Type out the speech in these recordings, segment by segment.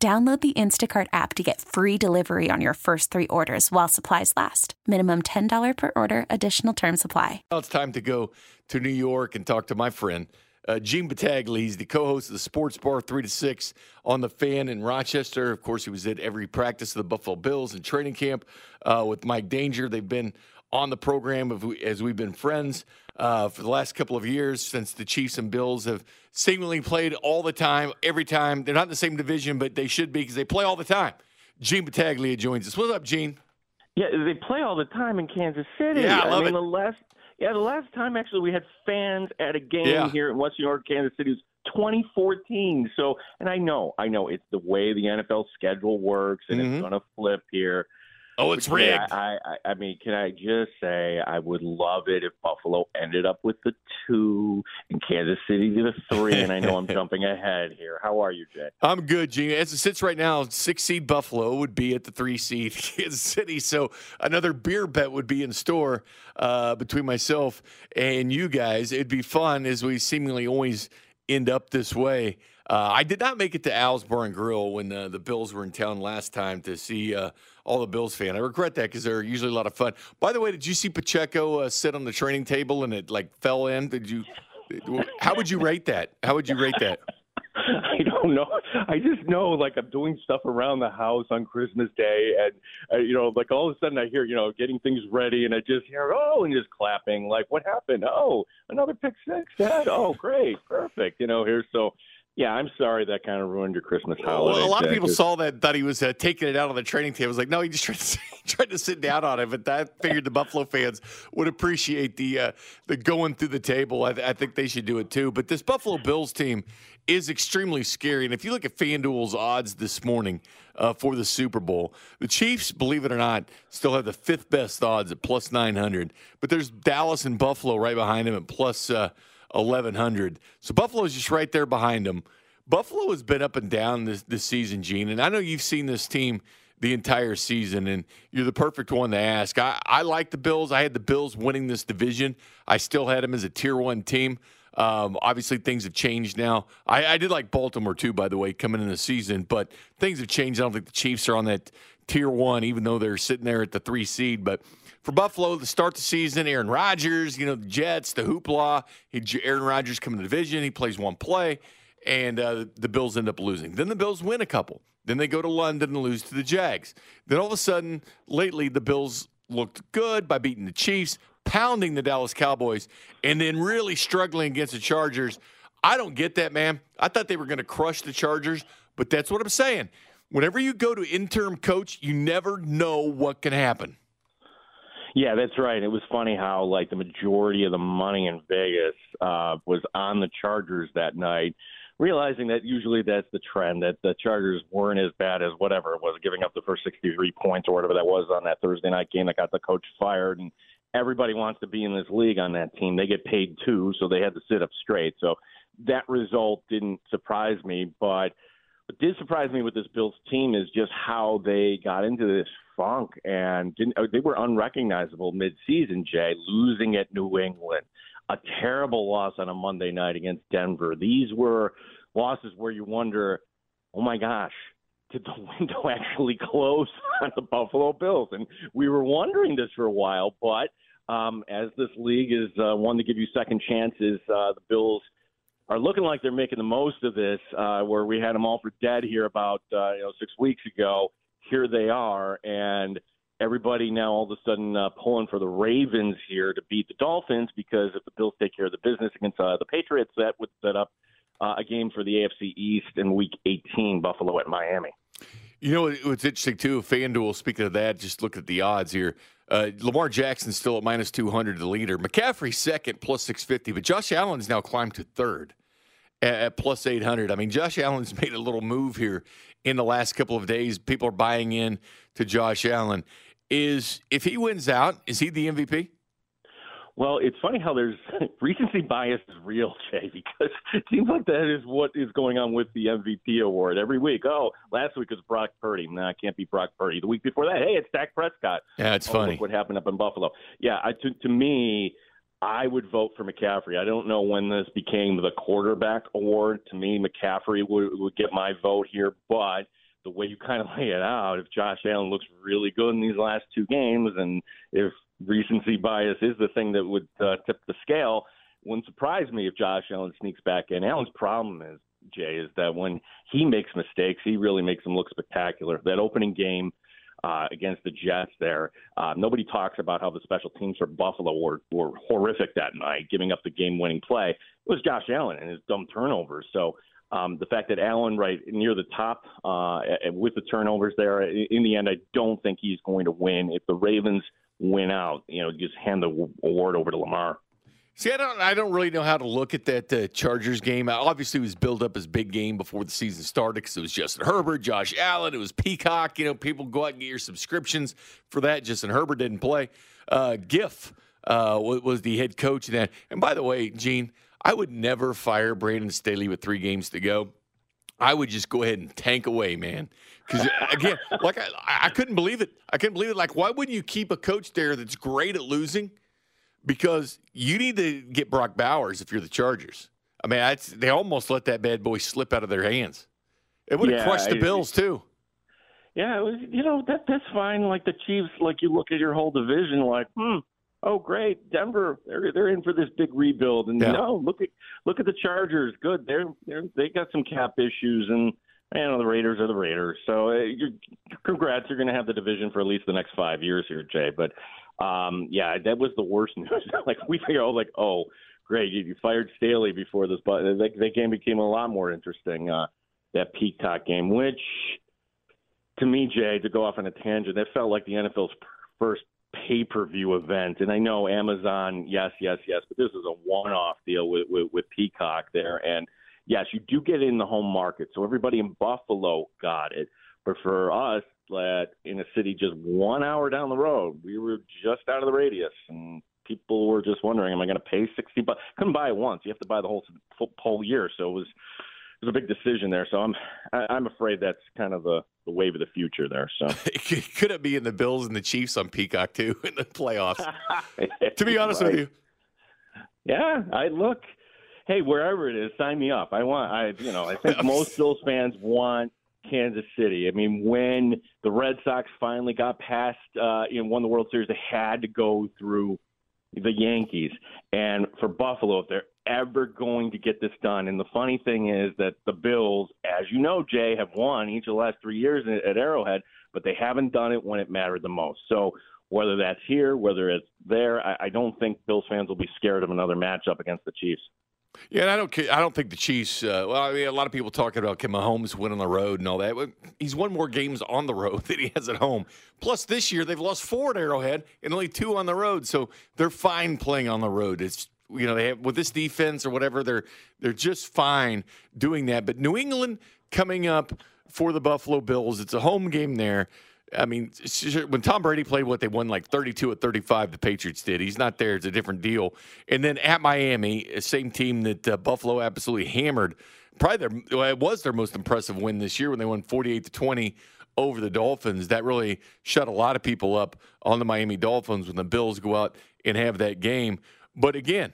Download the Instacart app to get free delivery on your first three orders while supplies last. Minimum $10 per order, additional term supply. Now it's time to go to New York and talk to my friend, uh, Gene Battaglia. He's the co host of the Sports Bar 3 to 6 on the fan in Rochester. Of course, he was at every practice of the Buffalo Bills and training camp uh, with Mike Danger. They've been on the program as we've been friends uh, for the last couple of years since the Chiefs and Bills have seemingly played all the time, every time. They're not in the same division, but they should be because they play all the time. Gene Battaglia joins us. What's up, Gene? Yeah, they play all the time in Kansas City. Yeah, I love mean, it. the last yeah, the last time actually we had fans at a game Yeah. here in West New York, Kansas City was 2014. So, and I know, I know it's the way the NFL schedule works, and Mhm. it's going to flip here. Oh, it's yeah, rigged. I, I, I mean, can I just say I would love it if Buffalo ended up with the two and Kansas City to the three. and I know I'm jumping ahead here. How are you, Jay? I'm good, Gene. As it sits right now, six seed Buffalo would be at the three seed Kansas City. So another beer bet would be in store uh, between myself and you guys. It'd be fun as we seemingly always end up this way. Uh, I did not make it to Al's Bar and Grill when uh, the Bills were in town last time to see uh, all the Bills fan. I regret that because they're usually a lot of fun. By the way, did you see Pacheco uh, sit on the training table and it like fell in? Did you? How would you rate that? How would you rate that? I don't know. I just know, like, I'm doing stuff around the house on Christmas Day, and uh, you know, like all of a sudden I hear, you know, getting things ready, and I just hear, oh, and just clapping. Like, what happened? Oh, another pick six, Dad. Oh, great, perfect. You know, here. So, yeah, I'm sorry that kind of ruined your Christmas holiday. Well, a lot of people saw that, thought he was uh, taking it out on the training table. I was like, no, he just tried to, sit- tried to sit down on it. But I figured the Buffalo fans would appreciate the uh, the going through the table. I, I think they should do it too. But this Buffalo Bills team is extremely scary. And if you look at FanDuel's odds this morning uh, for the Super Bowl, the Chiefs, believe it or not, still have the fifth best odds at plus 900. But there's Dallas and Buffalo right behind them at plus uh, 1100. So Buffalo's just right there behind them. Buffalo has been up and down this, this season, Gene, and I know you've seen this team the entire season, and you're the perfect one to ask. I, I like the Bills. I had the Bills winning this division. I still had them as a tier one team. Um, obviously, things have changed now. I, I did like Baltimore too, by the way, coming in the season, but things have changed. I don't think the Chiefs are on that tier one, even though they're sitting there at the three seed. But for Buffalo to start the season, Aaron Rodgers, you know, the Jets, the hoopla. He, Aaron Rodgers come to the division. He plays one play and uh, the Bills end up losing. Then the Bills win a couple. Then they go to London and lose to the Jags. Then all of a sudden, lately, the Bills looked good by beating the Chiefs, pounding the Dallas Cowboys, and then really struggling against the Chargers. I don't get that, man. I thought they were going to crush the Chargers, but that's what I'm saying. Whenever you go to interim coach, you never know what can happen. Yeah, that's right. It was funny how like the majority of the money in Vegas uh, was on the Chargers that night, realizing that usually that's the trend that the Chargers weren't as bad as whatever it was, giving up the first 63 points or whatever that was on that Thursday night game that got the coach fired, and everybody wants to be in this league on that team. They get paid too, so they had to sit up straight. So that result didn't surprise me, but what did surprise me with this Bills team is just how they got into this funk and didn't uh, they were unrecognizable midseason, Jay, losing at New England, a terrible loss on a Monday night against Denver. These were losses where you wonder, oh my gosh, did the window actually close on the Buffalo Bills? And we were wondering this for a while, but um, as this league is uh, one to give you second chances, uh, the Bills are looking like they're making the most of this. Uh, where we had them all for dead here about uh, you know six weeks ago, here they are, and everybody now all of a sudden uh, pulling for the Ravens here to beat the Dolphins because if the Bills take care of the business against uh, the Patriots, that would set up uh, a game for the AFC East in Week 18, Buffalo at Miami. You know what's interesting too? FanDuel. Speaking of that, just look at the odds here. Uh, Lamar Jackson's still at minus two hundred, the leader. McCaffrey second, plus six fifty, but Josh Allen's now climbed to third at, plus 800. I mean, Josh Allen's made a little move here in the last couple of days. People are buying in to Josh Allen. Is if he wins out, is he the MVP? Well, it's funny how there's recency bias is real, Jay, because it seems like that is what is going on with the MVP award every week. Oh, last week was Brock Purdy. No, nah, it can't be Brock Purdy. The week before that, hey, it's Dak Prescott. Yeah, it's oh, funny. what happened up in Buffalo. Yeah, I, to, to me, I would vote for McCaffrey. I don't know when this became the quarterback award. To me, McCaffrey would, would get my vote here, but the way you kind of lay it out, if Josh Allen looks really good in these last two games, and if recency bias is the thing that would uh, tip the scale. Wouldn't surprise me if Josh Allen sneaks back in. Allen's problem is Jay is that when he makes mistakes, he really makes them look spectacular. That opening game uh, against the Jets, there, uh, nobody talks about how the special teams for Buffalo were were horrific that night, giving up the game-winning play. It was Josh Allen and his dumb turnovers. So. Um, the fact that Allen right near the top uh, with the turnovers there, in the end, I don't think he's going to win. If the Ravens win out. You know, just hand the award over to Lamar. See, I don't, I don't really know how to look at that uh, Chargers game. Obviously, it was built up as big game before the season started because it was Justin Herbert, Josh Allen, it was Peacock. You know, people go out and get your subscriptions for that. Justin Herbert didn't play. Uh, Giff uh, was the head coach. Then, and by the way, Gene, I would never fire Brandon Staley with three games to go. I would just go ahead and tank away, man. Because again, like I, I couldn't believe it. I couldn't believe it. Like, why wouldn't you keep a coach there that's great at losing? Because you need to get Brock Bowers if you're the Chargers. I mean, they almost let that bad boy slip out of their hands. It would have yeah, crushed the Bills too. Yeah, it was, you know that that's fine. Like the Chiefs, like you look at your whole division, like, hmm, oh great, Denver, they're they're in for this big rebuild, and yeah. no, look at look at the Chargers, good, they're they're they got some cap issues, and you know the Raiders are the Raiders. So uh, you're, congrats, you're going to have the division for at least the next five years here, Jay. But um, yeah, that was the worst news. like we figured, out, like, oh, great, you, you fired Staley before this, but that, that game became a lot more interesting. Uh, that Peacock game, which to me, Jay, to go off on a tangent, that felt like the NFL's first pay per view event. And I know Amazon, yes, yes, yes, but this is a one off deal with, with, with Peacock there. And yes, you do get in the home market. So everybody in Buffalo got it. But for us, that in a city just one hour down the road, we were just out of the radius, and people were just wondering, am I going to pay sixty bucks? Couldn't buy it once. You have to buy the whole whole year. So it was it was a big decision there. So I'm I'm afraid that's kind of the, the wave of the future there. So it could it be in the Bills and the Chiefs on Peacock too in the playoffs? to be honest right. with you. Yeah, I look hey, wherever it is, sign me up. I want, I, you know, I think most Bills fans want Kansas City. I mean, when the Red Sox finally got past, uh, you know, won the World Series, they had to go through the Yankees. And for Buffalo, if they're ever going to get this done, and the funny thing is that the Bills, as you know, Jay, have won each of the last three years at Arrowhead, but they haven't done it when it mattered the most. So whether that's here, whether it's there, I, I don't think Bills fans will be scared of another matchup against the Chiefs. Yeah, and I don't. I don't think the Chiefs. Uh, well, I mean, a lot of people talking about can Mahomes win on the road and all that. He's won more games on the road than he has at home. Plus, this year they've lost four at Arrowhead and only two on the road, so they're fine playing on the road. It's you know they have with this defense or whatever. They're they're just fine doing that. But New England coming up for the Buffalo Bills. It's a home game there. I mean, when Tom Brady played, what they won like 32 at 35, the Patriots did. He's not there; it's a different deal. And then at Miami, same team that uh, Buffalo absolutely hammered. Probably their well, it was their most impressive win this year when they won 48 to 20 over the Dolphins. That really shut a lot of people up on the Miami Dolphins when the Bills go out and have that game. But again,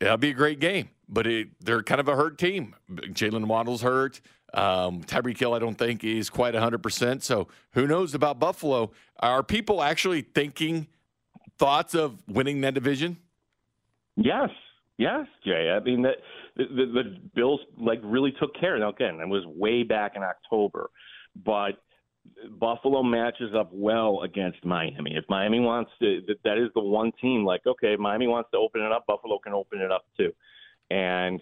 that'll be a great game. But it, they're kind of a hurt team. Jaylen Waddle's hurt. Um, Tyreek Hill, I don't think, is quite 100%. So who knows about Buffalo? Are people actually thinking thoughts of winning that division? Yes. Yes, Jay. I mean, the, the, the Bills like really took care. Now, again, it was way back in October, but Buffalo matches up well against Miami. If Miami wants to, that is the one team. Like, okay, Miami wants to open it up, Buffalo can open it up too. And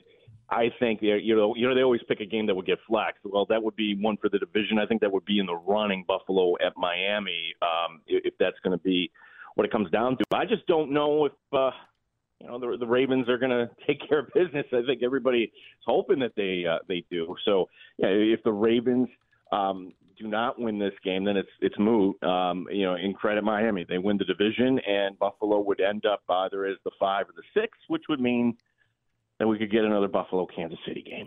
I think you know you know they always pick a game that would get flexed. Well, that would be one for the division. I think that would be in the running Buffalo at Miami um, if that's going to be what it comes down to. I just don't know if uh, you know the, the Ravens are going to take care of business. I think everybody is hoping that they uh, they do. So yeah, if the Ravens um, do not win this game, then it's it's moot. Um, you know, in credit Miami, they win the division, and Buffalo would end up either as the five or the six, which would mean that we could get another Buffalo Kansas City game.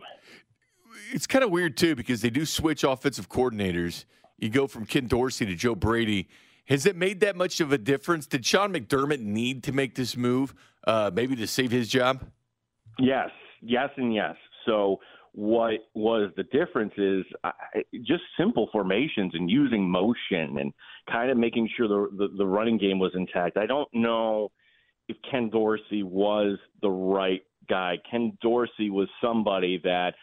It's kind of weird too because they do switch offensive coordinators. You go from Ken Dorsey to Joe Brady. Has it made that much of a difference? Did Sean McDermott need to make this move, uh, maybe to save his job? Yes, yes, and yes. So what was the difference is I, just simple formations and using motion and kind of making sure the, the the running game was intact. I don't know if Ken Dorsey was the right guy. Ken Dorsey was somebody that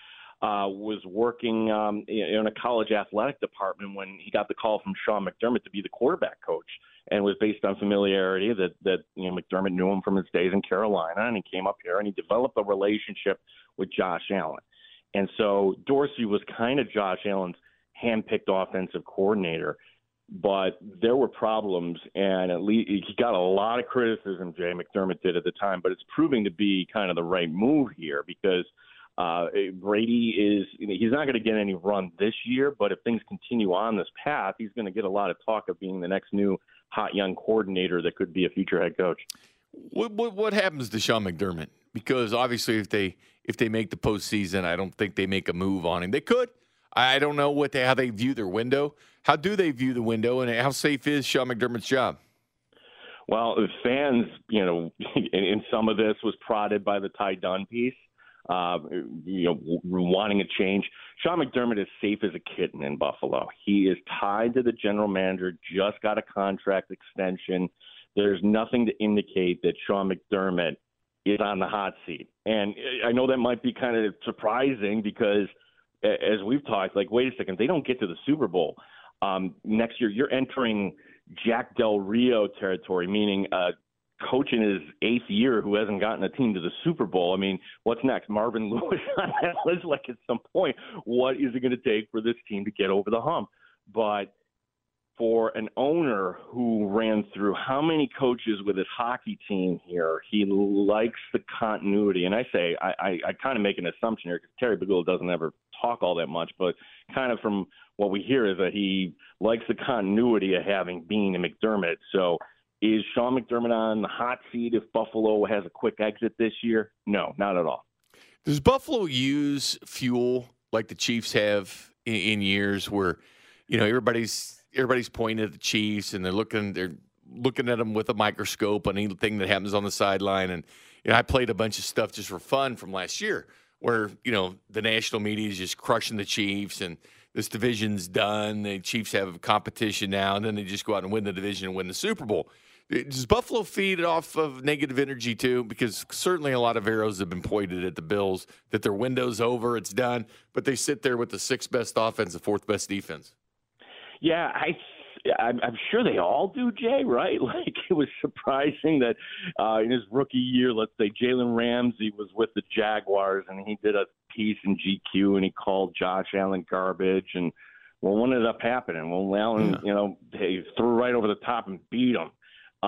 uh, was working um, in a college athletic department when he got the call from Sean McDermott to be the quarterback coach, and was based on familiarity that that you know McDermott knew him from his days in Carolina, and he came up here and he developed a relationship with Josh Allen, and so Dorsey was kind of Josh Allen's handpicked offensive coordinator. But there were problems, and at least he got a lot of criticism. Jay McDermott did at the time, but it's proving to be kind of the right move here because uh, Brady is he's not going to get any run this year, but if things continue on this path, he's going to get a lot of talk of being the next new hot young coordinator that could be a future head coach. What what, what happens to Sean McDermott? Because obviously, if they if they make the postseason, I don't think they make a move on him. They could. I don't know what they how they view their window. How do they view the window, and how safe is Sean McDermott's job? Well, fans, you know, in, in some of this was prodded by the Ty Dunne piece uh, you know, wanting a change. Sean McDermott is safe as a kitten in Buffalo. He is tied to the general manager, just got a contract extension. There's nothing to indicate that Sean McDermott is on the hot seat. And I know that might be kind of surprising because, as we've talked, like, wait a second, they don't get to the Super Bowl um, next year. You're entering Jack Del Rio territory, meaning uh, coach in his eighth year who hasn't gotten a team to the Super Bowl. I mean, what's next? Marvin Lewis on that list? Like at some point, what is it going to take for this team to get over the hump? But for an owner who ran through how many coaches with his hockey team here, he likes the continuity. And I say, I, I, I kind of make an assumption here because Terry Pegula doesn't ever talk all that much, but kind of from what we hear is that he likes the continuity of having Beane and McDermott. So is Sean McDermott on the hot seat if Buffalo has a quick exit this year? No, not at all. Does Buffalo use fuel like the Chiefs have in, in years where, you know, everybody's everybody's pointing at the Chiefs and they're looking they're looking at them with a microscope on anything that happens on the sideline. And you know, I played a bunch of stuff just for fun from last year, where you know the national media is just crushing the Chiefs and this division's done. The Chiefs have competition now, and then they just go out and win the division and win the Super Bowl. Does Buffalo feed off of negative energy too? Because certainly a lot of arrows have been pointed at the Bills that their window's over, it's done, but they sit there with the sixth best offense, the fourth best defense. Yeah, I I'm, I'm sure they all do, Jay. Right? Like it was surprising that uh, in his rookie year, let's say Jalen Ramsey was with the Jaguars and he did a piece in GQ and he called Josh Allen garbage and well, what ended up happening? Well, Allen, yeah. you know, he threw right over the top and beat him.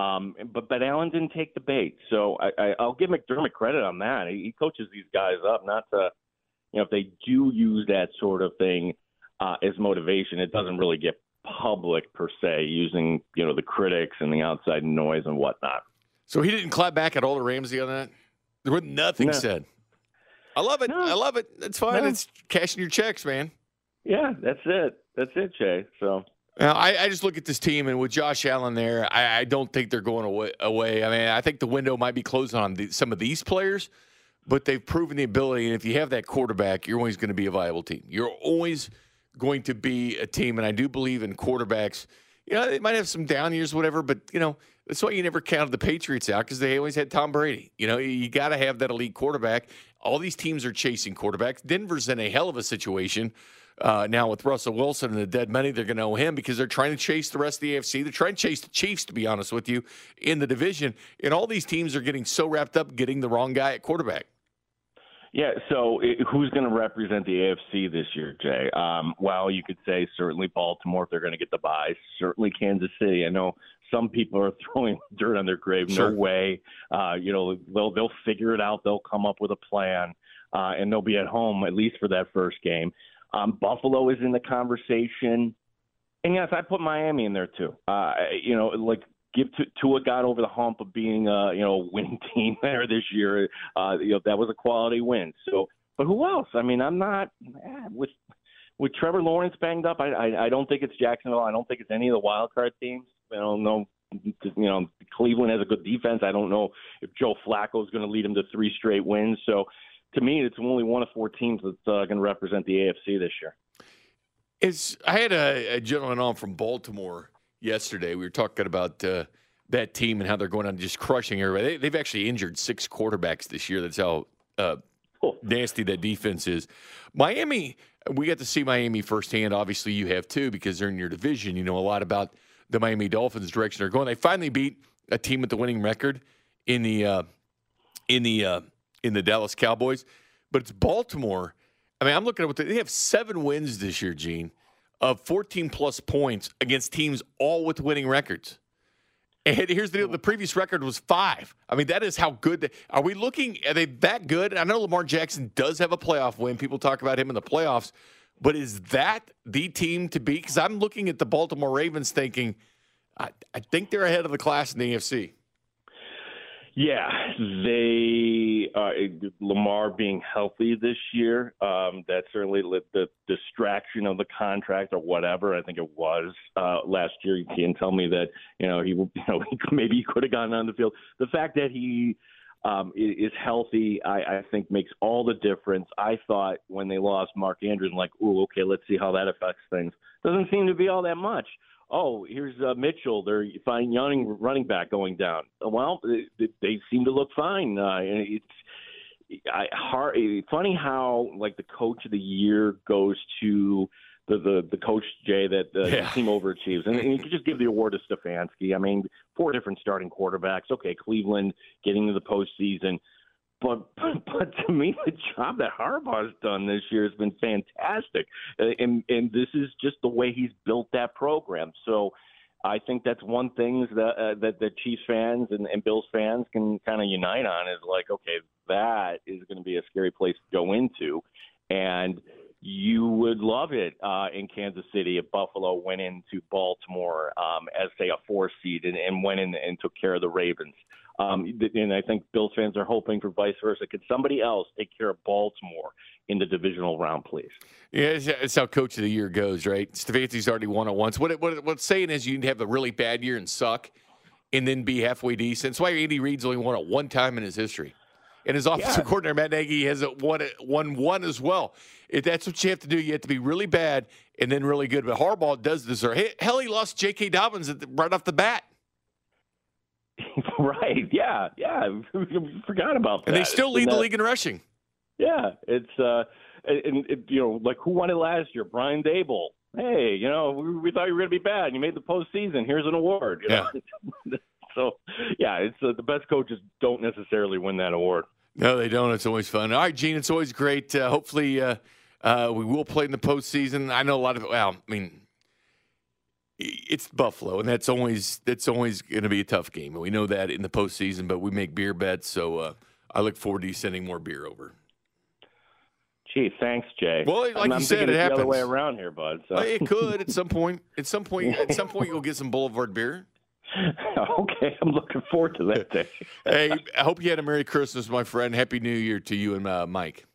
Um, but but Allen didn't take the bait, so I, I, I'll give McDermott credit on that. He, he coaches these guys up not to, you know, if they do use that sort of thing uh, as motivation, it doesn't really get public per se, using you know the critics and the outside noise and whatnot. So he didn't clap back at all to Ramsey on that. There was nothing no. said. I love it. No. I love it. It's fine. No. It's cashing your checks, man. Yeah, that's it. That's it, Jay. So now, I, I, just look at this team, and with Josh Allen there, I, I don't think they're going away, away, I mean, I think the window might be closing on the, some of these players, but they've proven the ability. And if you have that quarterback, you're always going to be a viable team. You're always going to be a team. And I do believe in quarterbacks. You know, they might have some down years, whatever, but, you know, that's why you never counted the Patriots out because they always had Tom Brady. You know, you got to have that elite quarterback. All these teams are chasing quarterbacks. Denver's in a hell of a situation uh, now with Russell Wilson and the dead money, they're going to owe him because they're trying to chase the rest of the AFC. They're trying to chase the Chiefs, to be honest with you, in the division. And all these teams are getting so wrapped up getting the wrong guy at quarterback. Yeah, so it, who's going to represent the AFC this year, Jay? Um, well, you could say certainly Baltimore if they're going to get the bye. certainly Kansas City. I know some people are throwing dirt on their grave. Sure. No way. Uh, you know, they'll they'll figure it out. They'll come up with a plan, uh, and they'll be at home at least for that first game. Um, Buffalo is in the conversation, and yes, I put Miami in there too. Uh, you know, like give to Tua got over the hump of being a you know winning team there this year. Uh, you know that was a quality win. So, but who else? I mean, I'm not eh, with with Trevor Lawrence banged up. I, I I don't think it's Jacksonville. I don't think it's any of the wild card teams. I don't know. You know, Cleveland has a good defense. I don't know if Joe Flacco is going to lead them to three straight wins. So, to me, it's only one of four teams that's uh, going to represent the AFC this year. Is I had a, a gentleman on from Baltimore yesterday. We were talking about uh, that team and how they're going on just crushing everybody. They, have actually injured six quarterbacks this year. That's how uh, Cool. nasty that defense is. Miami, we got to see Miami firsthand. Obviously, you have too because they're in your division. You know a lot about the Miami Dolphins' direction they're going. They finally beat a team with the winning record in the uh, in the uh, in the Dallas Cowboys, but it's Baltimore. I mean, I'm looking at what they, they have seven wins this year, Gene, of 14 plus points against teams all with winning records. And here's the deal: the previous record was five. I mean, that is how good. They, are we looking? Are they that good? I know Lamar Jackson does have a playoff win. People talk about him in the playoffs, but is that the team to beat? Because I'm looking at the Baltimore Ravens, thinking, I, I think they're ahead of the class in the AFC. Yeah, they uh, Lamar being healthy this year. Um, that certainly lit the distraction of the contract or whatever. I think it was uh, last year. You can tell me that you know he you know maybe he could have gotten on the field. The fact that he um, is healthy, I, I think makes all the difference. I thought when they lost Mark Andrews, like, ooh, okay, let's see how that affects things. Doesn't seem to be all that much oh, here's uh, Mitchell. They're fine young running back going down. Well, they, they seem to look fine. Uh, it's I, hard, funny how like the coach of the year goes to the the, the coach Jay that uh, Yeah. the team overachieves, and, and you could just give the award to Stefanski. I mean, four different starting quarterbacks. Okay, Cleveland getting to the postseason. But, but but to me, the job that Harbaugh's done this year has been fantastic, Uh, and and this is just the way he's built that program. So, I think that's one thing that uh, that the Chiefs fans and, and Bills fans can kind of unite on is like, okay, that is going to be a scary place to go into, and you would love it uh, in Kansas City if Buffalo went into Baltimore um, as say a four seed and, and went in and took care of the Ravens. Um, and I think Bills fans are hoping for vice versa. Could somebody else take care of Baltimore in the divisional round, please? Yeah, it's, how Coach of the Year goes, right? Stefanski's already won it once. What it, what it- what's saying is you need to have a really bad year and suck, and then be halfway decent. That's why Andy Reid's only won it one time in his history, and his offensive Yeah. coordinator Matt Nagy has won it won one as well. If that's what you have to do, you have to be really bad and then really good. But Harbaugh does deserve. Hell, he lost J.K. Dobbins right off the bat, right? Yeah, yeah. We forgot about that. and they still lead the league in rushing. Yeah, it's uh, and it, you know, like who won it last year? Brian Daboll. Hey, you know, we, we thought you were going to be bad. and You made the postseason. Here's an award. You know? so, yeah, it's uh, the best coaches don't necessarily win that award. No, they don't. It's always fun. All right, Gene, it's always great. Uh, hopefully, uh, uh, we will play in the postseason. I know a lot of. Well, I mean, it's Buffalo, and that's always that's always going to be a tough game, and we know that in the postseason. But we make beer bets, so uh, I look forward to you sending more beer over. Gee, thanks, Jay. Well, like I'm, you I'm said, it it's the other way around here, bud. So. Well, it could at some point. At some point. At some point, you'll get some Boulevard beer. okay, I'm looking forward to that day. Hey, I hope you had a Merry Christmas, my friend. Happy New Year to you and uh, Mike.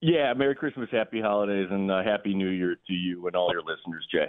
Yeah, Merry Christmas, Happy Holidays, and uh, Happy New Year to you and all your listeners, Jay.